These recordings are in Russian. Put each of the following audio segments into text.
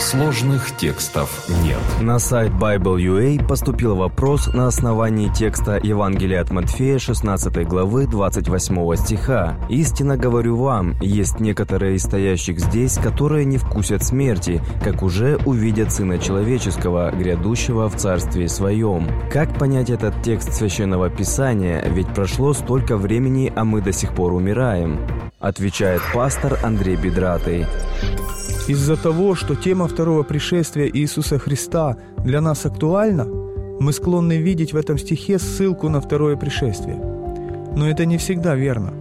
Сложных текстов нет. На сайт Bible.ua поступил вопрос на основании текста Евангелия от Матфея 16 главы 28 стиха. «Истинно говорю вам, есть некоторые из стоящих здесь, которые не вкусят смерти, как уже увидят Сына Человеческого, грядущего в Царстве Своем». Как понять этот текст Священного Писания, ведь прошло столько времени, а мы до сих пор умираем? Отвечает пастор Андрей Бедратый. Из-за того, что тема второго пришествия Иисуса Христа для нас актуальна, мы склонны видеть в этом стихе ссылку на второе пришествие. Но это не всегда верно.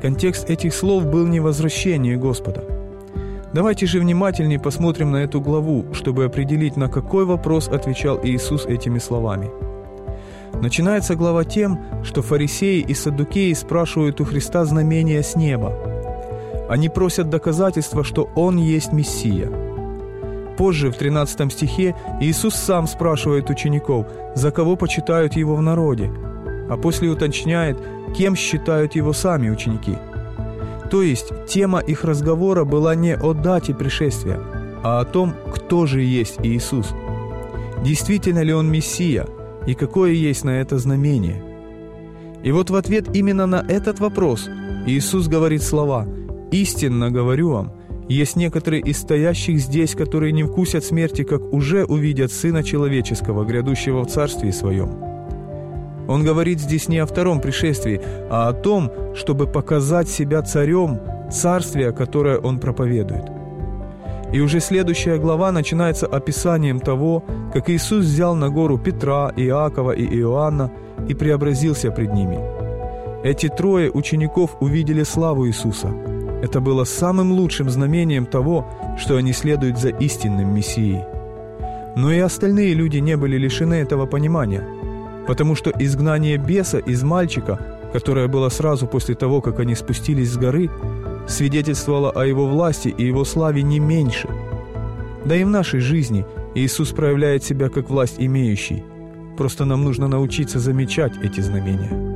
Контекст этих слов был не возвращение Господа. Давайте же внимательнее посмотрим на эту главу, чтобы определить, на какой вопрос отвечал Иисус этими словами. Начинается глава тем, что фарисеи и саддукеи спрашивают у Христа знамения с неба – они просят доказательства, что Он есть Мессия. Позже, в 13 стихе, Иисус сам спрашивает учеников, за кого почитают Его в народе, а после уточняет, кем считают Его сами ученики. То есть тема их разговора была не о дате пришествия, а о том, кто же есть Иисус. Действительно ли Он Мессия и какое есть на это знамение? И вот в ответ именно на этот вопрос Иисус говорит слова – Истинно говорю вам, есть некоторые из стоящих здесь, которые не вкусят смерти, как уже увидят Сына Человеческого, грядущего в Царстве Своем. Он говорит здесь не о втором пришествии, а о том, чтобы показать себя царем царствия, которое он проповедует. И уже следующая глава начинается описанием того, как Иисус взял на гору Петра, Иакова и Иоанна и преобразился пред ними. Эти трое учеников увидели славу Иисуса – это было самым лучшим знамением того, что они следуют за истинным Мессией. Но и остальные люди не были лишены этого понимания, потому что изгнание беса из мальчика, которое было сразу после того, как они спустились с горы, свидетельствовало о его власти и его славе не меньше. Да и в нашей жизни Иисус проявляет себя как власть имеющий. Просто нам нужно научиться замечать эти знамения.